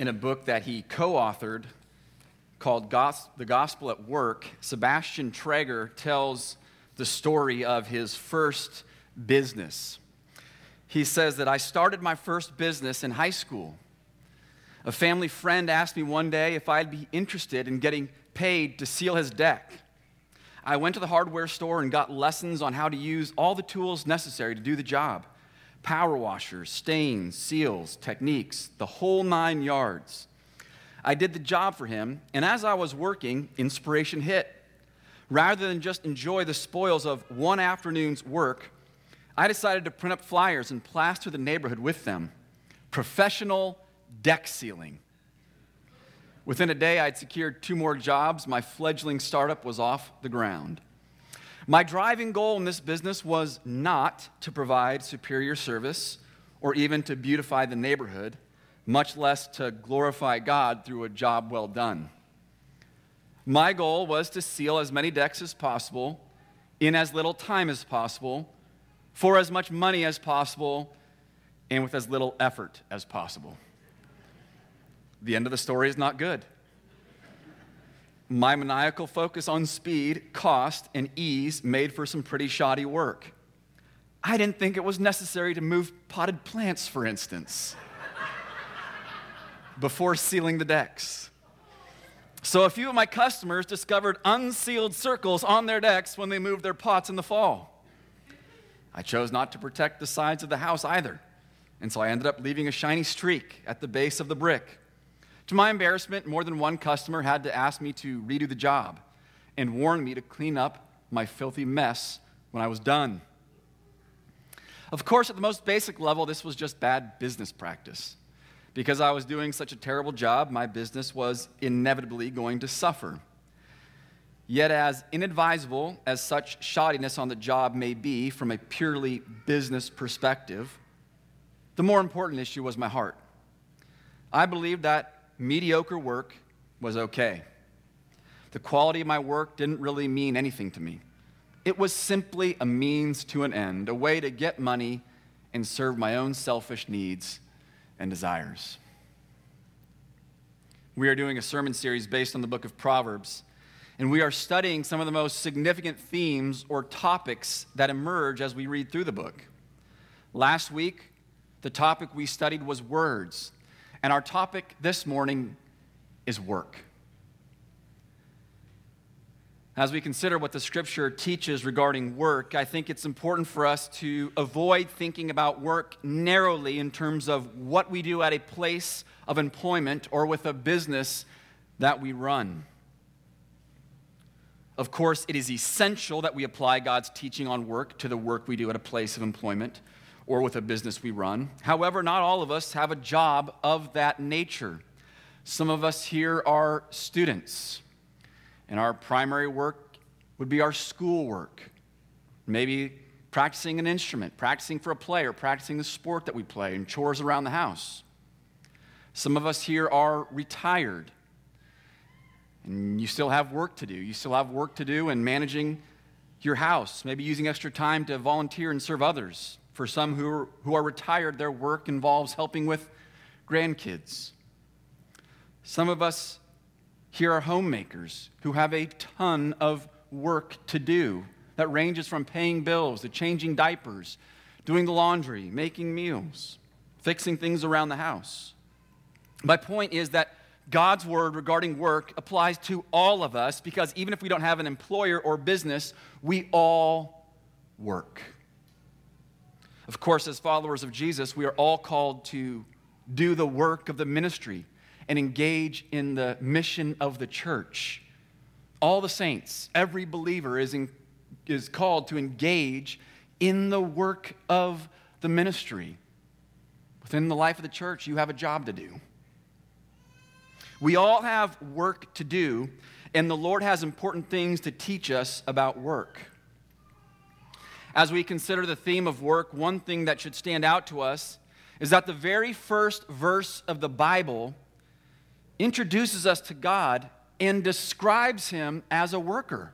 in a book that he co authored called Gos- The Gospel at Work, Sebastian Traeger tells the story of his first business. He says that I started my first business in high school. A family friend asked me one day if I'd be interested in getting paid to seal his deck. I went to the hardware store and got lessons on how to use all the tools necessary to do the job power washers, stains, seals, techniques, the whole nine yards. I did the job for him, and as I was working, inspiration hit. Rather than just enjoy the spoils of one afternoon's work, I decided to print up flyers and plaster the neighborhood with them. Professional deck sealing. Within a day, I'd secured two more jobs. My fledgling startup was off the ground. My driving goal in this business was not to provide superior service or even to beautify the neighborhood, much less to glorify God through a job well done. My goal was to seal as many decks as possible in as little time as possible, for as much money as possible, and with as little effort as possible. The end of the story is not good. My maniacal focus on speed, cost, and ease made for some pretty shoddy work. I didn't think it was necessary to move potted plants, for instance, before sealing the decks. So a few of my customers discovered unsealed circles on their decks when they moved their pots in the fall. I chose not to protect the sides of the house either, and so I ended up leaving a shiny streak at the base of the brick. To my embarrassment, more than one customer had to ask me to redo the job and warn me to clean up my filthy mess when I was done. Of course, at the most basic level, this was just bad business practice. Because I was doing such a terrible job, my business was inevitably going to suffer. Yet, as inadvisable as such shoddiness on the job may be from a purely business perspective, the more important issue was my heart. I believed that mediocre work was okay. The quality of my work didn't really mean anything to me. It was simply a means to an end, a way to get money and serve my own selfish needs and desires. We are doing a sermon series based on the book of Proverbs, and we are studying some of the most significant themes or topics that emerge as we read through the book. Last week, the topic we studied was words, and our topic this morning is work. As we consider what the scripture teaches regarding work, I think it's important for us to avoid thinking about work narrowly in terms of what we do at a place of employment or with a business that we run. Of course, it is essential that we apply God's teaching on work to the work we do at a place of employment or with a business we run. However, not all of us have a job of that nature. Some of us here are students, and our primary work would be our schoolwork. Maybe practicing an instrument, practicing for a play, or practicing the sport that we play, and chores around the house. Some of us here are retired, and you still have work to do. You still have work to do in managing your house, maybe using extra time to volunteer and serve others. For some who are, who are retired, their work involves helping with grandkids. Some of us here are homemakers who have a ton of work to do that ranges from paying bills to changing diapers, doing the laundry, making meals, fixing things around the house. My point is that God's word regarding work applies to all of us because even if we don't have an employer or business, we all work. Of course, as followers of Jesus, we are all called to do the work of the ministry and engage in the mission of the church. All the saints, every believer is, in, is called to engage in the work of the ministry. Within the life of the church, you have a job to do. We all have work to do, and the Lord has important things to teach us about work. As we consider the theme of work, one thing that should stand out to us is that the very first verse of the Bible introduces us to God and describes him as a worker.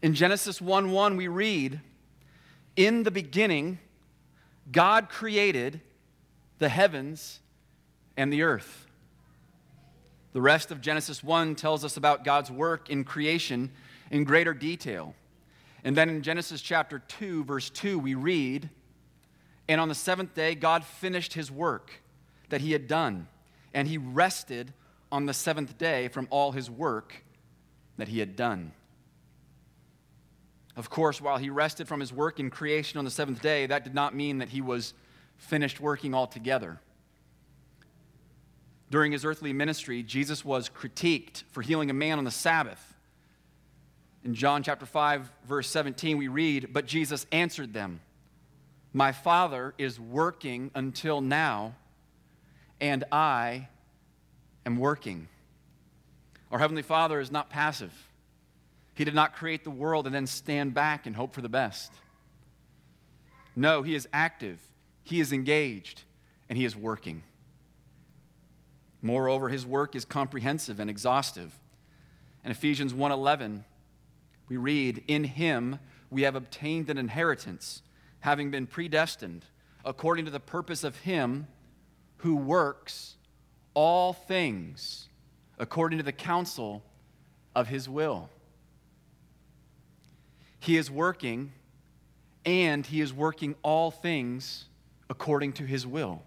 In Genesis 1 1, we read, In the beginning, God created the heavens and the earth. The rest of Genesis 1 tells us about God's work in creation in greater detail. And then in Genesis chapter 2, verse 2, we read, And on the seventh day, God finished his work that he had done, and he rested on the seventh day from all his work that he had done. Of course, while he rested from his work in creation on the seventh day, that did not mean that he was finished working altogether. During his earthly ministry, Jesus was critiqued for healing a man on the Sabbath. In John chapter 5, verse 17, we read, But Jesus answered them, My Father is working until now, and I am working. Our Heavenly Father is not passive. He did not create the world and then stand back and hope for the best. No, He is active, He is engaged, and He is working. Moreover, His work is comprehensive and exhaustive. In Ephesians 1:11, we read, "In him we have obtained an inheritance, having been predestined according to the purpose of him who works all things according to the counsel of his will." He is working, and He is working all things according to His will.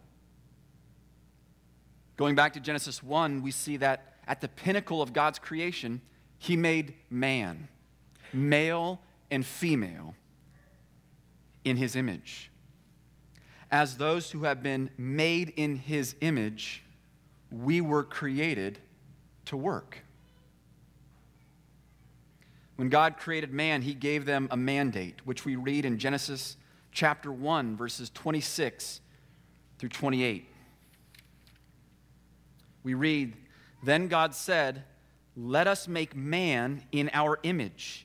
Going back to Genesis 1, we see that at the pinnacle of God's creation, He made man, male and female, in His image. As those who have been made in His image, we were created to work. When God created man, he gave them a mandate, which we read in Genesis chapter 1, verses 26 through 28. We read, Then God said, Let us make man in our image,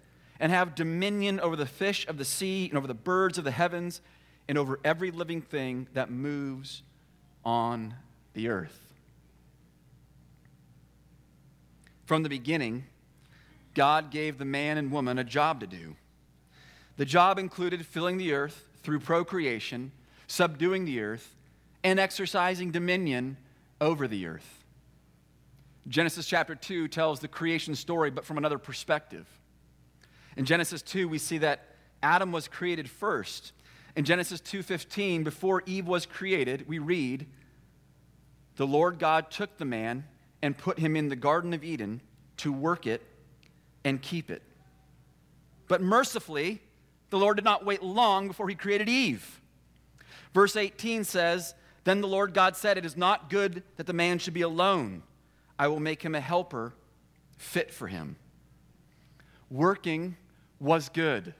and have dominion over the fish of the sea, and over the birds of the heavens, and over every living thing that moves on the earth. From the beginning, God gave the man and woman a job to do. The job included filling the earth through procreation, subduing the earth, and exercising dominion over the earth. Genesis chapter 2 tells the creation story, but from another perspective. In Genesis 2, we see that Adam was created first. In Genesis 2:15, before Eve was created, we read, "The Lord God took the man and put him in the garden of Eden to work it and keep it. But mercifully, the Lord did not wait long before he created Eve. Verse 18 says, Then the Lord God said, It is not good that the man should be alone. I will make him a helper fit for him. Working was good,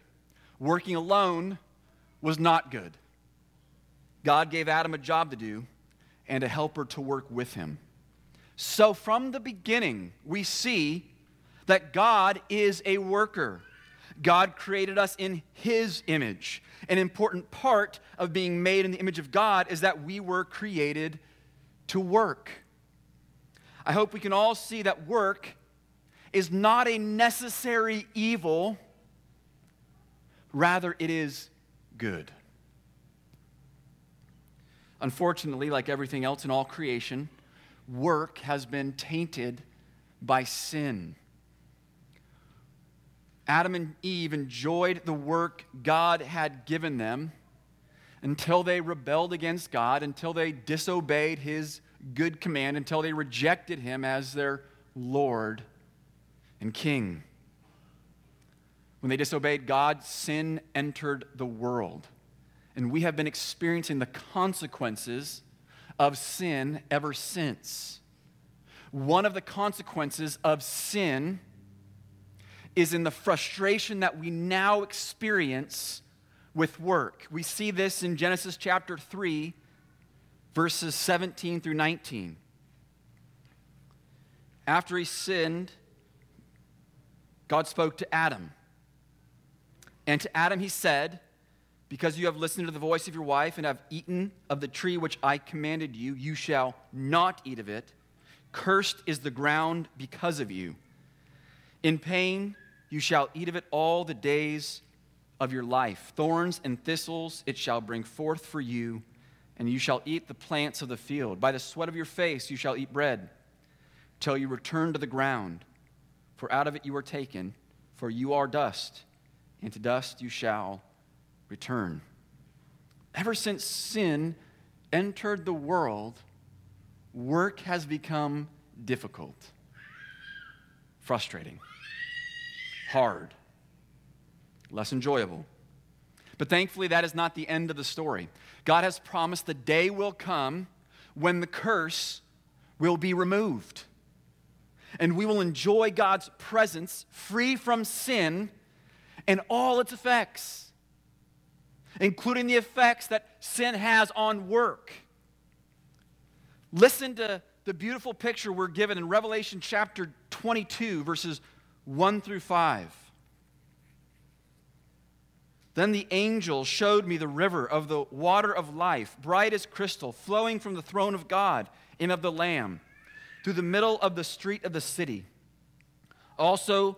working alone was not good. God gave Adam a job to do and a helper to work with him. So from the beginning, we see that God is a worker. God created us in His image. An important part of being made in the image of God is that we were created to work. I hope we can all see that work is not a necessary evil, rather, it is good. Unfortunately, like everything else in all creation, work has been tainted by sin. Adam and Eve enjoyed the work God had given them until they rebelled against God, until they disobeyed His good command, until they rejected Him as their Lord and King. When they disobeyed God, sin entered the world. And we have been experiencing the consequences of sin ever since. One of the consequences of sin is in the frustration that we now experience with work. We see this in Genesis chapter 3, verses 17 through 19. After he sinned, God spoke to Adam. And to Adam he said, Because you have listened to the voice of your wife and have eaten of the tree which I commanded you, you shall not eat of it. Cursed is the ground because of you. In pain you shall eat of it all the days of your life. Thorns and thistles it shall bring forth for you, and you shall eat the plants of the field. By the sweat of your face you shall eat bread, till you return to the ground, for out of it you are taken, for you are dust, and to dust you shall return. Ever since sin entered the world, work has become difficult, frustrating, hard less enjoyable. But thankfully, that is not the end of the story. God has promised the day will come when the curse will be removed. And we will enjoy God's presence free from sin and all its effects, including the effects that sin has on work. Listen to the beautiful picture we're given in Revelation chapter 22, verses 1 through 5. Then the angel showed me the river of the water of life, bright as crystal, flowing from the throne of God and of the Lamb, through the middle of the street of the city. Also,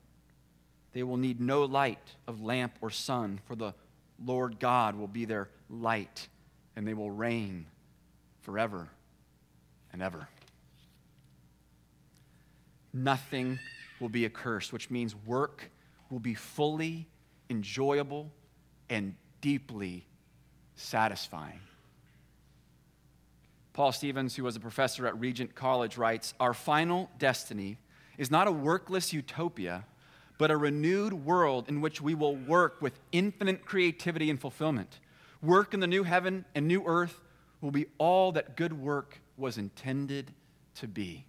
They will need no light of lamp or sun, for the Lord God will be their light, and they will reign forever and ever. Nothing will be accursed, which means work will be fully enjoyable and deeply satisfying. Paul Stevens, who was a professor at Regent College, writes Our final destiny is not a workless utopia, but a renewed world in which we will work with infinite creativity and fulfillment. Work in the new heaven and new earth will be all that good work was intended to be.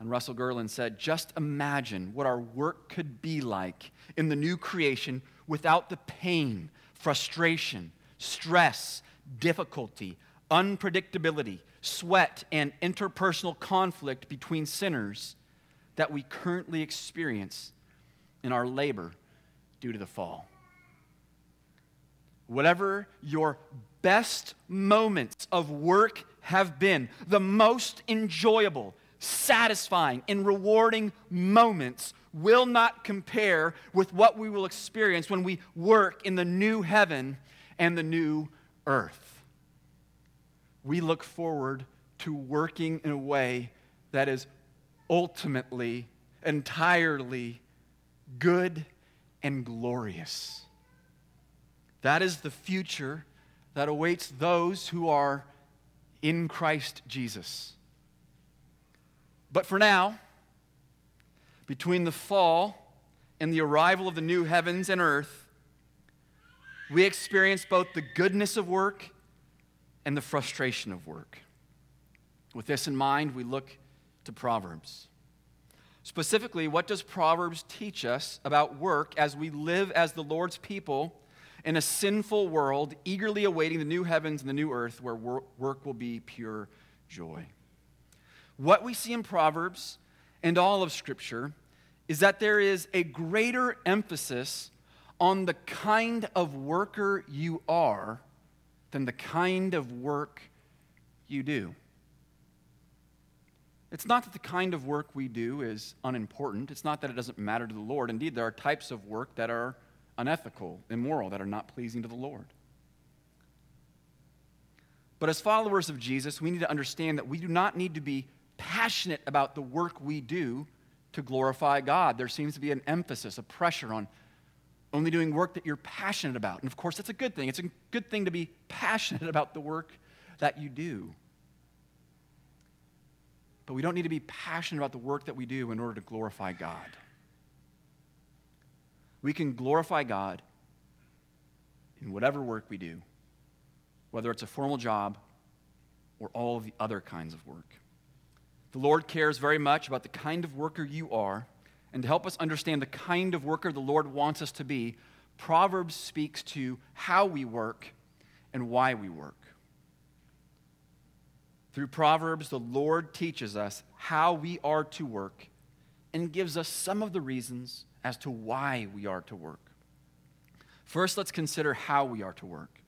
And Russell Gehrlein said, Just imagine what our work could be like in the new creation without the pain, frustration, stress, difficulty, unpredictability, sweat, and interpersonal conflict between sinners that we currently experience in our labor due to the fall. Whatever your best moments of work have been, the most enjoyable, satisfying, and rewarding moments will not compare with what we will experience when we work in the new heaven and the new earth we look forward to working in a way that is ultimately, entirely good and glorious. That is the future that awaits those who are in Christ Jesus. But for now, between the fall and the arrival of the new heavens and earth, we experience both the goodness of work and the frustration of work. With this in mind, we look to Proverbs. Specifically, what does Proverbs teach us about work as we live as the Lord's people in a sinful world, eagerly awaiting the new heavens and the new earth where work will be pure joy? What we see in Proverbs and all of Scripture is that there is a greater emphasis on the kind of worker you are than the kind of work you do. It's not that the kind of work we do is unimportant. It's not that it doesn't matter to the Lord. Indeed, there are types of work that are unethical, immoral, that are not pleasing to the Lord. But as followers of Jesus, we need to understand that we do not need to be passionate about the work we do to glorify God. There seems to be an emphasis, a pressure on only doing work that you're passionate about. And of course, that's a good thing. It's a good thing to be passionate about the work that you do. But we don't need to be passionate about the work that we do in order to glorify God. we can glorify God in whatever work we do, whether it's a formal job or all of the other kinds of work. The Lord cares very much about the kind of worker you are, and to help us understand the kind of worker the Lord wants us to be, Proverbs speaks to how we work and why we work. Through Proverbs, the Lord teaches us how we are to work and gives us some of the reasons as to why we are to work. First, let's consider how we are to work.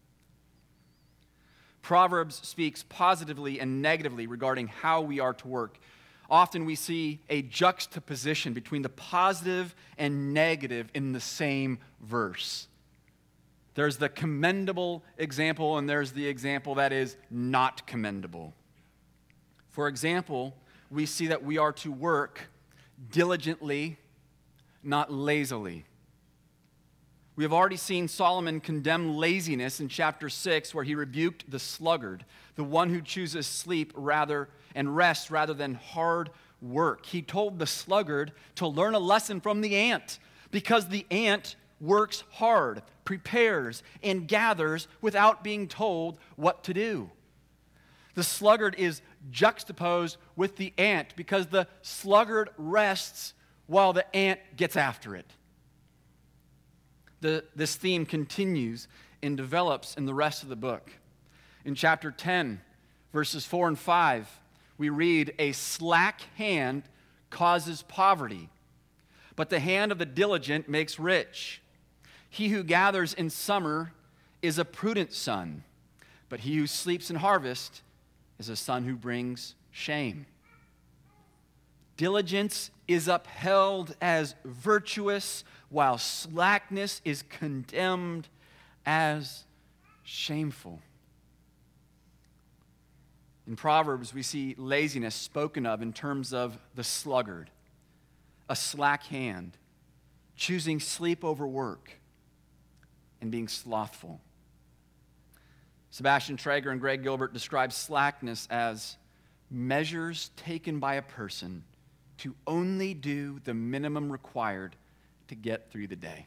Proverbs speaks positively and negatively regarding how we are to work. Often we see a juxtaposition between the positive and negative in the same verse. There's the commendable example, and there's the example that is not commendable. For example, we see that we are to work diligently, not lazily. We have already seen Solomon condemn laziness in chapter 6, where he rebuked the sluggard, the one who chooses sleep rather and rest rather than hard work. He told the sluggard to learn a lesson from the ant, because the ant works hard, prepares, and gathers without being told what to do. The sluggard is juxtaposed with the ant because the sluggard rests while the ant gets after it. The, this theme continues and develops in the rest of the book. In chapter 10, verses 4 and 5, we read, A slack hand causes poverty, but the hand of the diligent makes rich. He who gathers in summer is a prudent son, but he who sleeps in harvest is a son who brings shame. Diligence is upheld as virtuous, while slackness is condemned as shameful. In Proverbs, we see laziness spoken of in terms of the sluggard, a slack hand, choosing sleep over work, and being slothful. Sebastian Traeger and Greg Gilbert describe slackness as measures taken by a person to only do the minimum required to get through the day.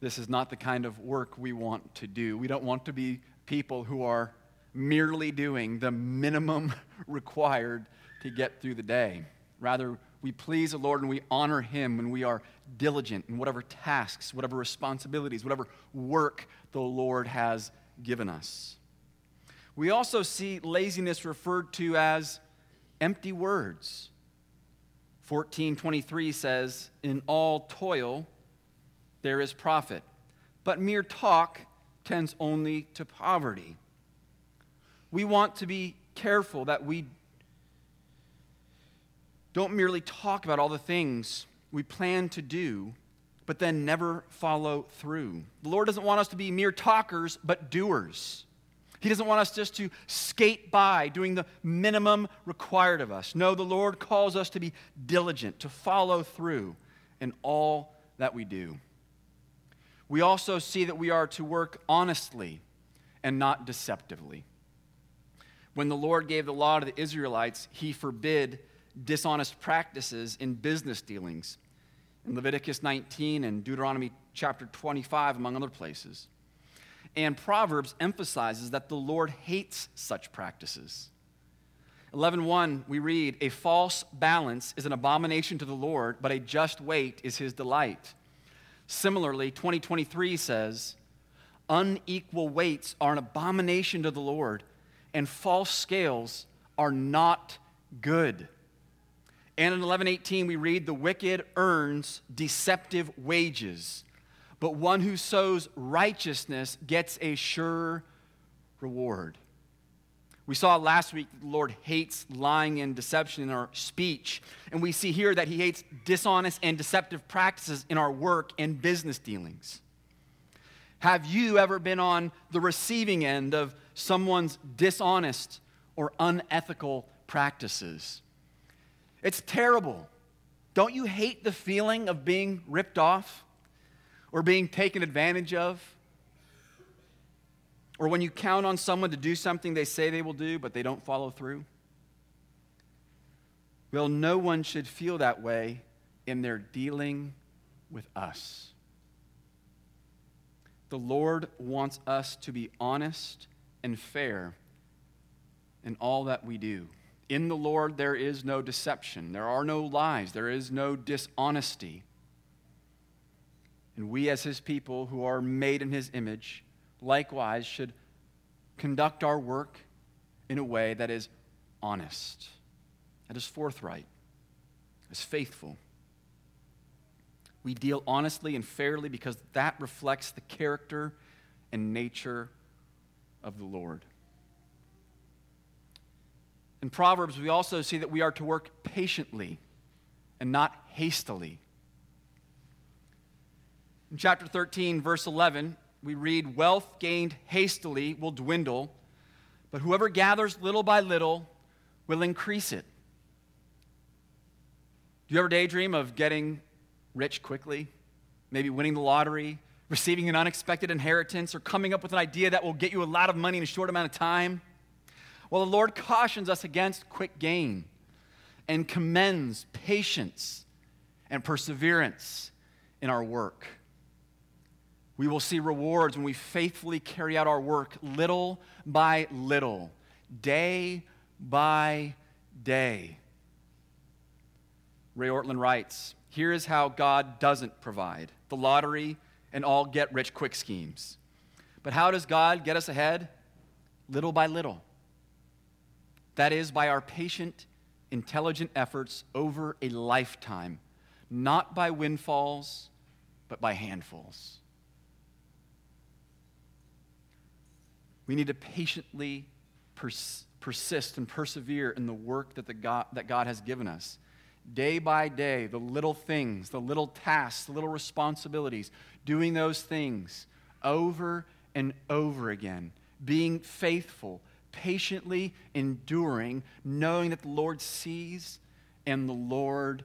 This is not the kind of work we want to do. We don't want to be people who are merely doing the minimum required to get through the day. Rather, we please the Lord and we honor Him when we are diligent in whatever tasks, whatever responsibilities, whatever work the Lord has given us. We also see laziness referred to as empty words. 1423 says, In all toil there is profit, but mere talk tends only to poverty. We want to be careful that we don't merely talk about all the things we plan to do, but then never follow through. The Lord doesn't want us to be mere talkers, but doers. He doesn't want us just to skate by doing the minimum required of us. No, the Lord calls us to be diligent, to follow through in all that we do. We also see that we are to work honestly and not deceptively. When the Lord gave the law to the Israelites, he forbid dishonest practices in business dealings in Leviticus 19 and Deuteronomy chapter 25, among other places. And Proverbs emphasizes that the Lord hates such practices. 11:1 we read a false balance is an abomination to the Lord but a just weight is his delight. Similarly 2023 says unequal weights are an abomination to the Lord and false scales are not good. And in 11:18 we read the wicked earns deceptive wages, but one who sows righteousness gets a sure reward. We saw last week the Lord hates lying and deception in our speech, and we see here that he hates dishonest and deceptive practices in our work and business dealings. Have you ever been on the receiving end of someone's dishonest or unethical practices? It's terrible. Don't you hate the feeling of being ripped off or being taken advantage of? Or when you count on someone to do something they say they will do, but they don't follow through? Well, no one should feel that way in their dealing with us. The Lord wants us to be honest and fair in all that we do. In the Lord, there is no deception, there are no lies, there is no dishonesty. And we, as His people who are made in His image, likewise should conduct our work in a way that is honest, that is forthright, is faithful. We deal honestly and fairly because that reflects the character and nature of the Lord. In Proverbs, we also see that we are to work patiently and not hastily. In chapter 13, verse 11, we read, Wealth gained hastily will dwindle, but whoever gathers little by little will increase it. Do you ever daydream of getting rich quickly? Maybe winning the lottery, receiving an unexpected inheritance, or coming up with an idea that will get you a lot of money in a short amount of time? Well, the Lord cautions us against quick gain and commends patience and perseverance in our work. We will see rewards when we faithfully carry out our work little by little, day by day. Ray Ortlund writes Here is how God doesn't provide the lottery and all get rich quick schemes. But how does God get us ahead? Little by little. That is, by our patient, intelligent efforts over a lifetime, not by windfalls, but by handfuls. We need to patiently pers- persist and persevere in the work that, the God, that God has given us. Day by day, the little things, the little tasks, the little responsibilities, doing those things over and over again, being faithful, patiently enduring, knowing that the Lord sees and the Lord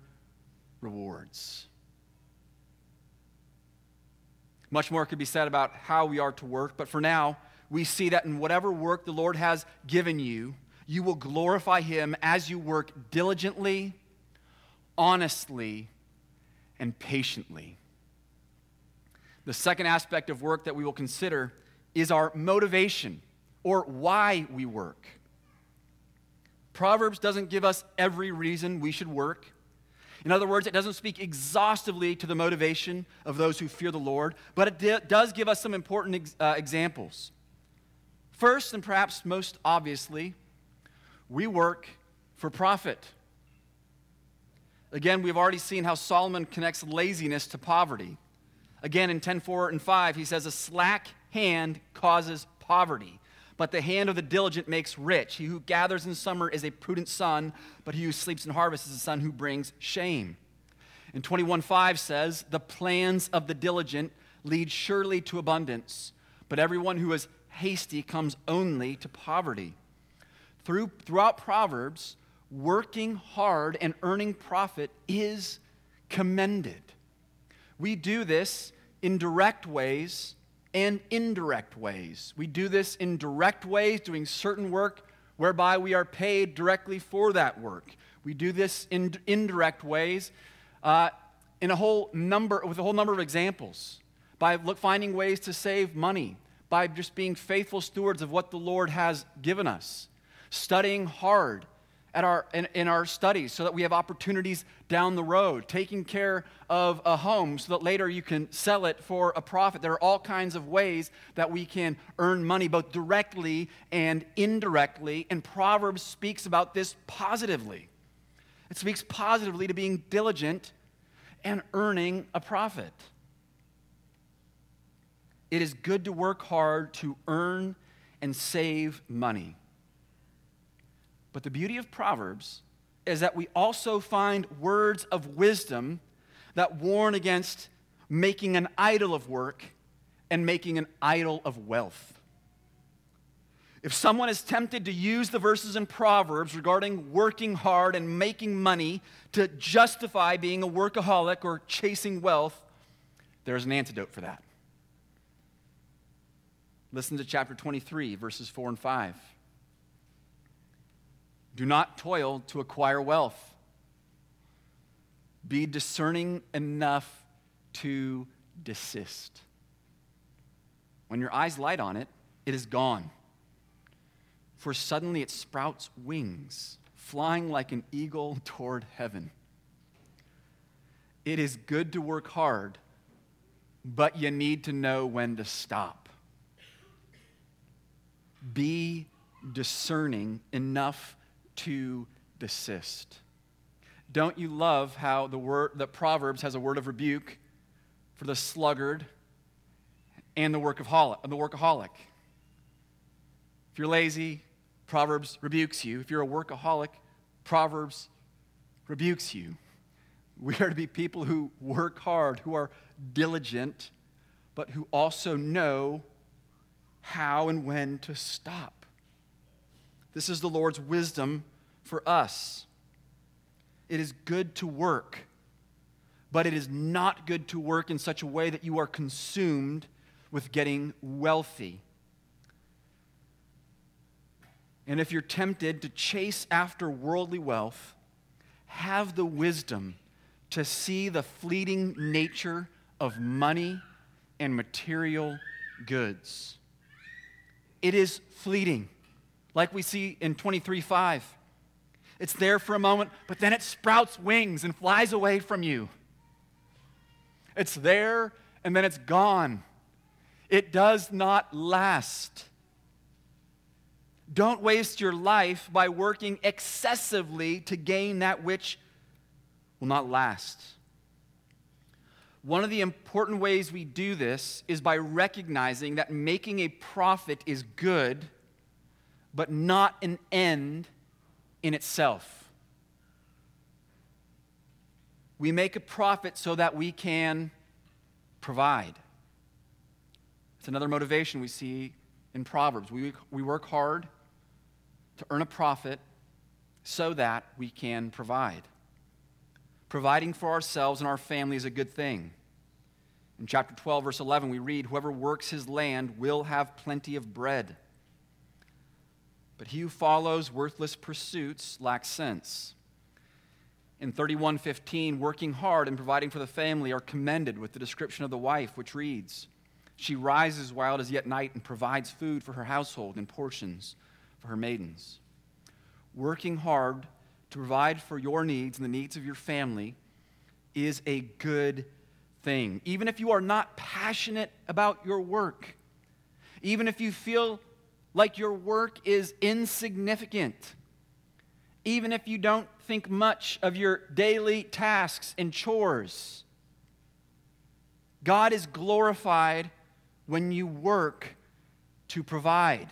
rewards. Much more could be said about how we are to work, but for now, we see that in whatever work the Lord has given you, you will glorify Him as you work diligently, honestly, and patiently. The second aspect of work that we will consider is our motivation or why we work. Proverbs doesn't give us every reason we should work. In other words, it doesn't speak exhaustively to the motivation of those who fear the Lord, but it d- does give us some important ex- uh, examples. First, and perhaps most obviously, we work for profit. Again, we've already seen how Solomon connects laziness to poverty. Again, in 10:4 and 5, he says, A slack hand causes poverty, but the hand of the diligent makes rich. He who gathers in summer is a prudent son, but he who sleeps in harvest is a son who brings shame. And 21:5 says, The plans of the diligent lead surely to abundance, but everyone who is hasty comes only to poverty. Through, throughout Proverbs, working hard and earning profit is commended. We do this in direct ways and indirect ways. We do this in direct ways, doing certain work whereby we are paid directly for that work. We do this in indirect ways uh, in a whole number, with a whole number of examples by look, finding ways to save money, by just being faithful stewards of what the Lord has given us, studying hard at our, in, in, our studies so that we have opportunities down the road, taking care of a home so that later you can sell it for a profit. There are all kinds of ways that we can earn money, both directly and indirectly, and Proverbs speaks about this positively. It speaks positively to being diligent and earning a profit. It is good to work hard to earn and save money. But the beauty of Proverbs is that we also find words of wisdom that warn against making an idol of work and making an idol of wealth. If someone is tempted to use the verses in Proverbs regarding working hard and making money to justify being a workaholic or chasing wealth, there's an antidote for that. Listen to chapter 23, verses 4 and 5. Do not toil to acquire wealth. Be discerning enough to desist. When your eyes light on it, it is gone. For suddenly it sprouts wings, flying like an eagle toward heaven. It is good to work hard, but you need to know when to stop. Be discerning enough to desist. Don't you love how the word that Proverbs has a word of rebuke for the sluggard and the workaholic, the workaholic? If you're lazy, Proverbs rebukes you. If you're a workaholic, Proverbs rebukes you. We are to be people who work hard, who are diligent, but who also know how and when to stop. This is the Lord's wisdom for us. It is good to work, but it is not good to work in such a way that you are consumed with getting wealthy. And if you're tempted to chase after worldly wealth, have the wisdom to see the fleeting nature of money and material goods. It is fleeting, like we see in 23 5. It's there for a moment, but then it sprouts wings and flies away from you. It's there and then it's gone. It does not last. Don't waste your life by working excessively to gain that which will not last. One of the important ways we do this is by recognizing that making a profit is good, but not an end in itself. We make a profit so that we can provide. It's another motivation we see in Proverbs. We, we work hard to earn a profit so that we can provide. Providing for ourselves and our family is a good thing. In chapter 12, verse 11, we read, Whoever works his land will have plenty of bread. But he who follows worthless pursuits lacks sense. In 31:15, working hard and providing for the family are commended with the description of the wife, which reads, She rises while it is yet night and provides food for her household and portions for her maidens. Working hard to provide for your needs and the needs of your family is a good thing. Even if you are not passionate about your work, even if you feel like your work is insignificant, even if you don't think much of your daily tasks and chores, God is glorified when you work to provide.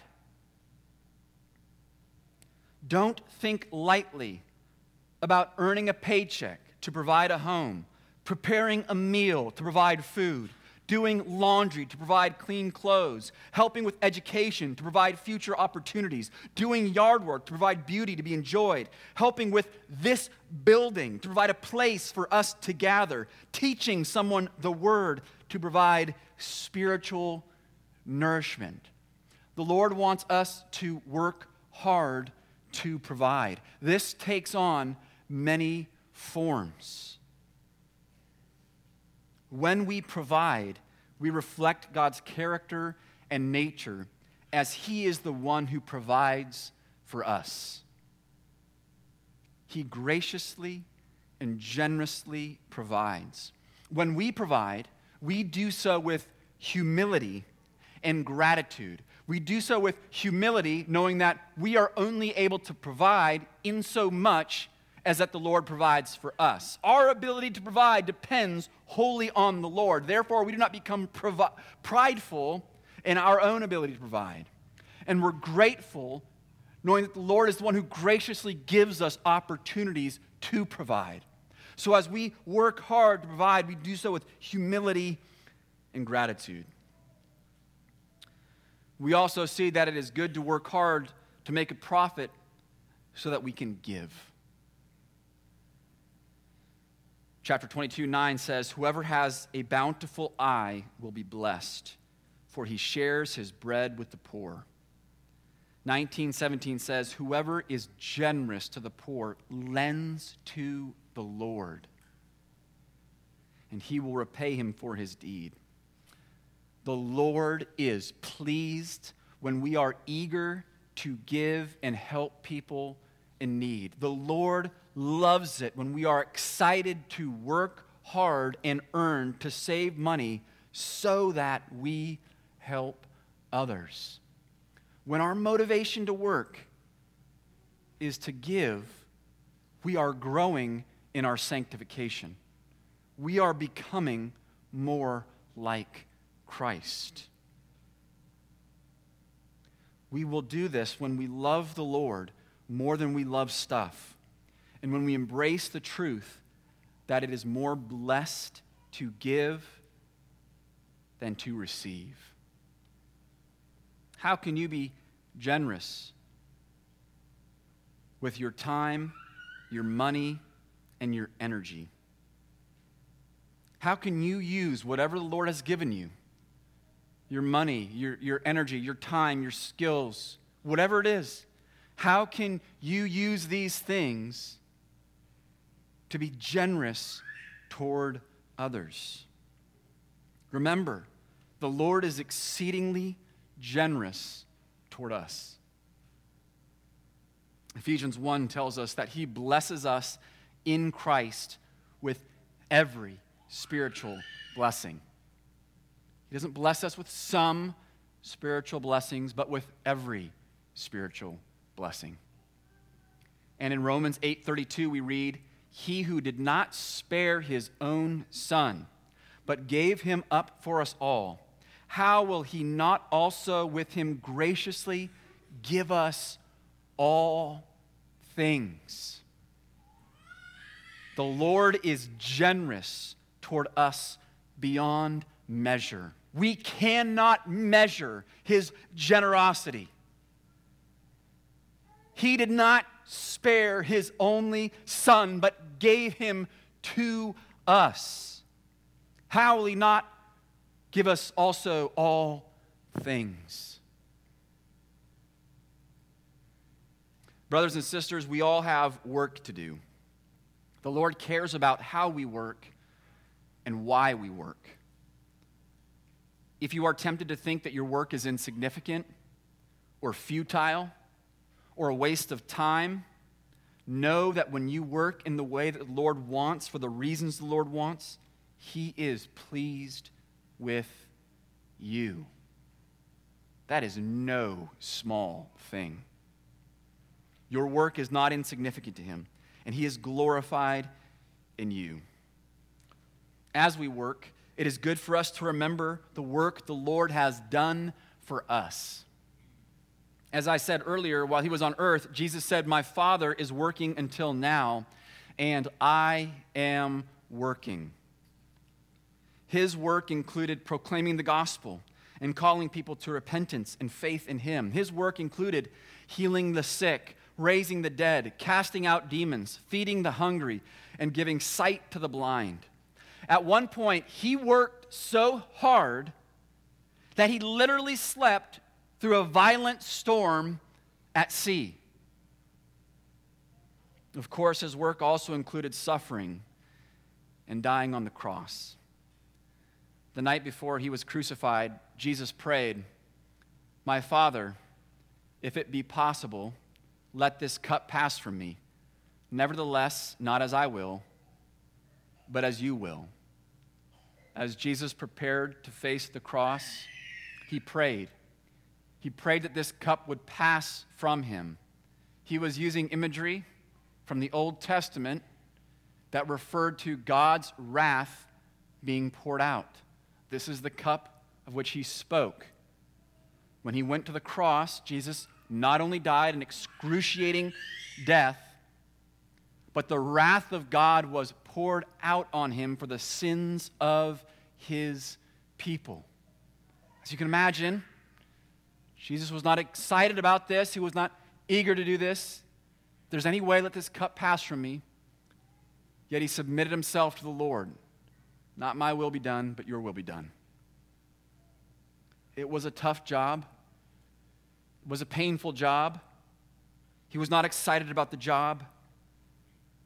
Don't think lightly about earning a paycheck to provide a home, preparing a meal to provide food, doing laundry to provide clean clothes, helping with education to provide future opportunities, doing yard work to provide beauty to be enjoyed, helping with this building to provide a place for us to gather, teaching someone the word to provide spiritual nourishment. The Lord wants us to work hard to provide. This takes on many forms. When we provide, we reflect God's character and nature as He is the one who provides for us. He graciously and generously provides. When we provide, we do so with humility and gratitude. We do so with humility, knowing that we are only able to provide in so much as that the Lord provides for us. Our ability to provide depends wholly on the Lord. Therefore, we do not become provi- prideful in our own ability to provide. And we're grateful knowing that the Lord is the one who graciously gives us opportunities to provide. So as we work hard to provide, we do so with humility and gratitude. We also see that it is good to work hard to make a profit so that we can give. Chapter 22, 9 says, Whoever has a bountiful eye will be blessed, for he shares his bread with the poor. 1917 says, Whoever is generous to the poor lends to the Lord, and he will repay him for his deed. The Lord is pleased when we are eager to give and help people in need. The Lord loves it when we are excited to work hard and earn to save money so that we help others. When our motivation to work is to give, we are growing in our sanctification. We are becoming more like Christ. We will do this when we love the Lord more than we love stuff, and when we embrace the truth that it is more blessed to give than to receive. How can you be generous with your time, your money, and your energy? How can you use whatever the Lord has given you your money, your, your energy, your time, your skills, whatever it is? How can you use these things to be generous toward others? Remember, the Lord is exceedingly generous toward us. Ephesians 1 tells us that he blesses us in Christ with every spiritual blessing. He doesn't bless us with some spiritual blessings, but with every spiritual blessing. And in Romans 8:32 we read, "He who did not spare his own son, but gave him up for us all, how will he not also with him graciously give us all things?" The Lord is generous toward us beyond measure. We cannot measure his generosity. He did not spare his only son, but gave him to us. How will he not give us also all things? Brothers and sisters, we all have work to do. The Lord cares about how we work and why we work. If you are tempted to think that your work is insignificant or futile or a waste of time, know that when you work in the way that the Lord wants, for the reasons the Lord wants, He is pleased with you. That is no small thing. Your work is not insignificant to Him, and He is glorified in you. As we work, it is good for us to remember the work the Lord has done for us. As I said earlier, while he was on earth, Jesus said, My Father is working until now, and I am working. His work included proclaiming the gospel and calling people to repentance and faith in him. His work included healing the sick, raising the dead, casting out demons, feeding the hungry, and giving sight to the blind. At one point, he worked so hard that he literally slept through a violent storm at sea. Of course, his work also included suffering and dying on the cross. The night before he was crucified, Jesus prayed, My Father, if it be possible, let this cup pass from me. Nevertheless, not as I will, but as you will as Jesus prepared to face the cross, he prayed. He prayed that this cup would pass from him. He was using imagery from the Old Testament that referred to God's wrath being poured out. This is the cup of which he spoke. When he went to the cross, Jesus not only died an excruciating death, but the wrath of God was poured out on him for the sins of his people. As you can imagine, Jesus was not excited about this. He was not eager to do this. If there's any way, let this cup pass from me. Yet he submitted himself to the Lord. Not my will be done, but your will be done. It was a tough job. It was a painful job. He was not excited about the job,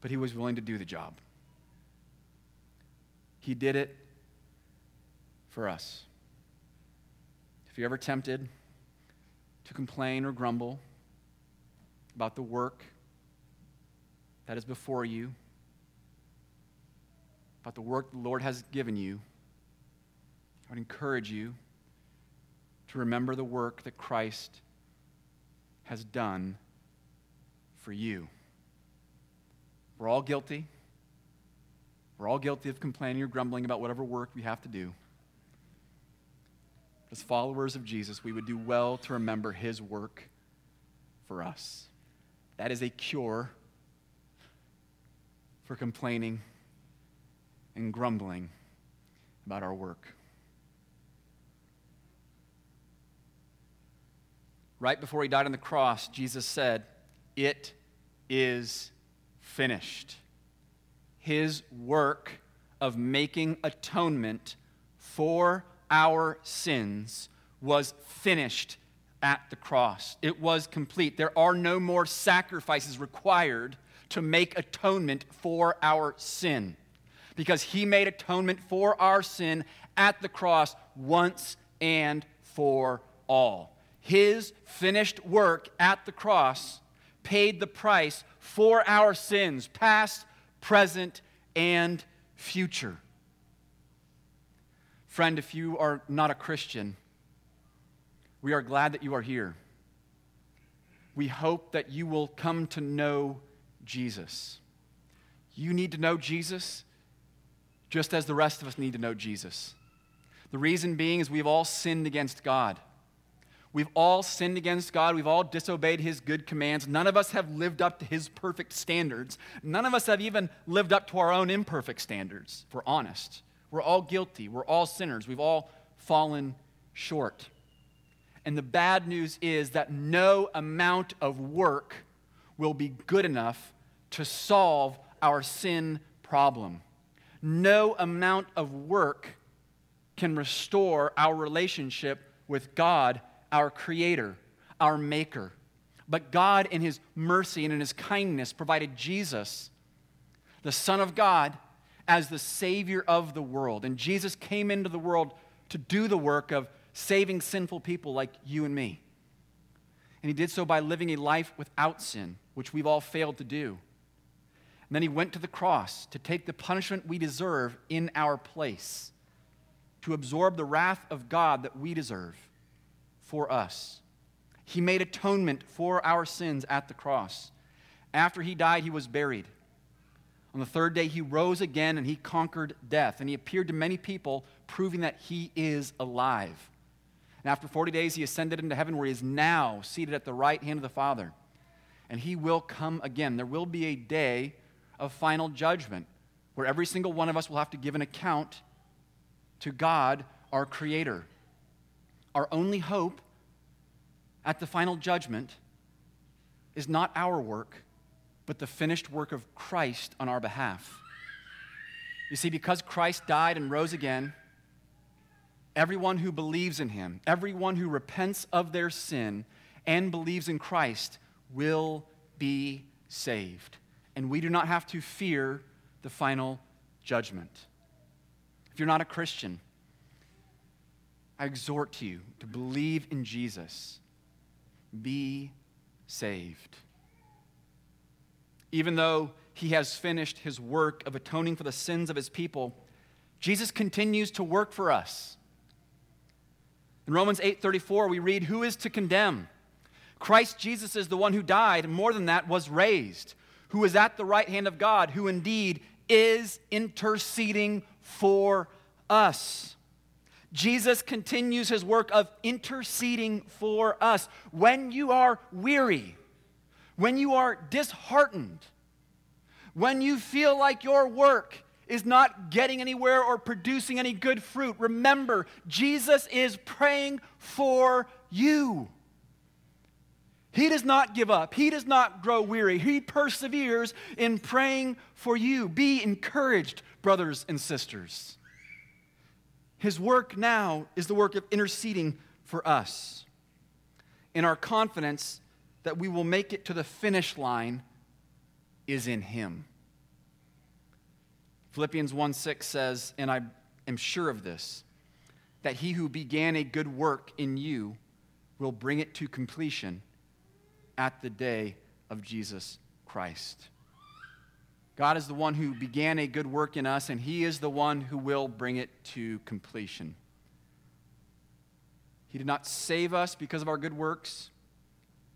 but he was willing to do the job. He did it for us. If you're ever tempted to complain or grumble about the work that is before you, about the work the Lord has given you, I would encourage you to remember the work that Christ has done for you. We're all guilty. We're all guilty of complaining or grumbling about whatever work we have to do. As followers of Jesus, we would do well to remember his work for us. That is a cure for complaining and grumbling about our work. Right before he died on the cross, Jesus said, It is finished. His work of making atonement for our sins was finished at the cross. It was complete. There are no more sacrifices required to make atonement for our sin because he made atonement for our sin at the cross once and for all. His finished work at the cross paid the price for our sins, past, present, and future. Friend, if you are not a Christian, we are glad that you are here. We hope that you will come to know Jesus. You need to know Jesus just as the rest of us need to know Jesus. The reason being is we've all sinned against God. We've all sinned against God. We've all disobeyed His good commands. None of us have lived up to His perfect standards. None of us have even lived up to our own imperfect standards, if we're honest. We're all guilty. We're all sinners. We've all fallen short. And the bad news is that no amount of work will be good enough to solve our sin problem. No amount of work can restore our relationship with God our Creator, our Maker. But God, in His mercy and in His kindness, provided Jesus, the Son of God, as the Savior of the world. And Jesus came into the world to do the work of saving sinful people like you and me. And He did so by living a life without sin, which we've all failed to do. And then He went to the cross to take the punishment we deserve in our place, to absorb the wrath of God that we deserve for us. He made atonement for our sins at the cross. After he died, he was buried. On the third day, he rose again and he conquered death. And he appeared to many people, proving that he is alive. And after 40 days, he ascended into heaven, where he is now seated at the right hand of the Father. And he will come again. There will be a day of final judgment where every single one of us will have to give an account to God, our Creator. Our only hope at the final judgment is not our work, but the finished work of Christ on our behalf. You see, because Christ died and rose again, everyone who believes in him, everyone who repents of their sin and believes in Christ will be saved. And we do not have to fear the final judgment. If you're not a Christian, I exhort you to believe in Jesus. Be saved. Even though he has finished his work of atoning for the sins of his people, Jesus continues to work for us. In Romans 8:34 we read who is to condemn? Christ Jesus is the one who died and more than that was raised, who is at the right hand of God, who indeed is interceding for us. Jesus continues his work of interceding for us. When you are weary, when you are disheartened, when you feel like your work is not getting anywhere or producing any good fruit, remember, Jesus is praying for you. He does not give up. He does not grow weary. He perseveres in praying for you. Be encouraged, brothers and sisters. His work now is the work of interceding for us. In our confidence that we will make it to the finish line is in Him. Philippians 1 6 says, And I am sure of this, that he who began a good work in you will bring it to completion at the day of Jesus Christ. God is the one who began a good work in us, and He is the one who will bring it to completion. He did not save us because of our good works,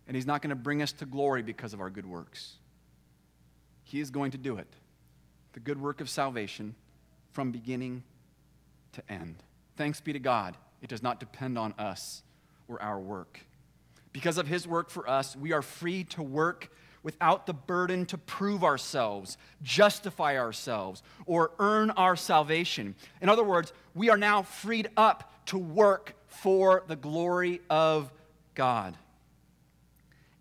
and He's not going to bring us to glory because of our good works. He is going to do it the good work of salvation from beginning to end. Thanks be to God, it does not depend on us or our work. Because of His work for us, we are free to work without the burden to prove ourselves, justify ourselves, or earn our salvation. In other words, we are now freed up to work for the glory of God.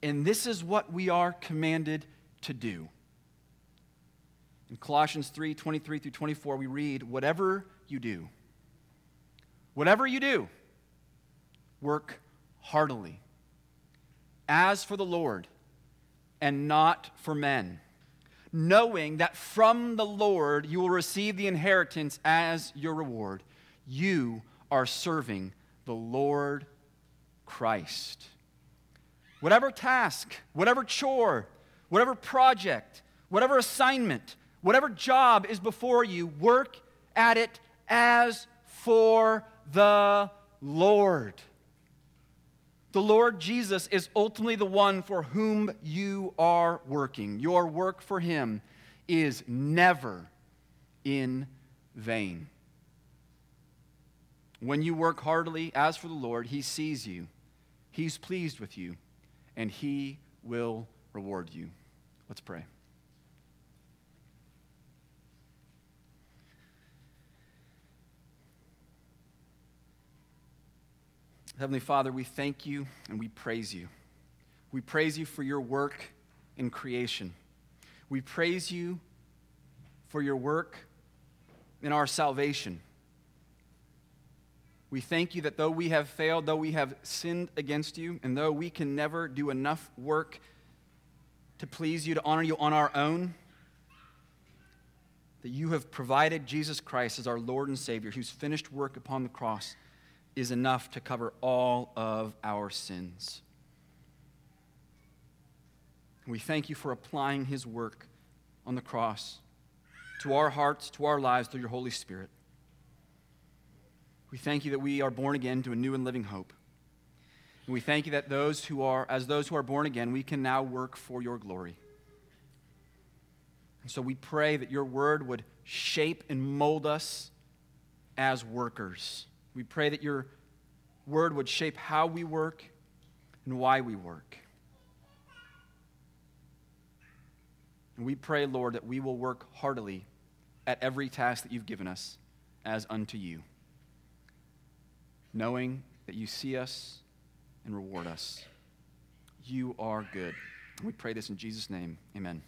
And this is what we are commanded to do. In Colossians 3 23 through 24, we read, Whatever you do, whatever you do, work heartily, as for the Lord and not for men, knowing that from the Lord you will receive the inheritance as your reward. You are serving the Lord Christ. Whatever task, whatever chore, whatever project, whatever assignment, whatever job is before you, work at it as for the Lord. The Lord Jesus is ultimately the one for whom you are working. Your work for Him is never in vain. When you work heartily as for the Lord, He sees you, He's pleased with you, and He will reward you. Let's pray. Heavenly Father, we thank you and we praise you. We praise you for your work in creation. We praise you for your work in our salvation. We thank you that though we have failed, though we have sinned against you, and though we can never do enough work to please you, to honor you on our own, that you have provided Jesus Christ as our Lord and Savior, whose finished work upon the cross is enough to cover all of our sins. We thank you for applying his work on the cross to our hearts, to our lives through your Holy Spirit. We thank you that we are born again to a new and living hope. And we thank you that those who are, as those who are born again, we can now work for your glory. And so we pray that your word would shape and mold us as workers. We pray that your word would shape how we work and why we work. And we pray, Lord, that we will work heartily at every task that you've given us as unto you, knowing that you see us and reward us. You are good. We pray this in Jesus' name. Amen.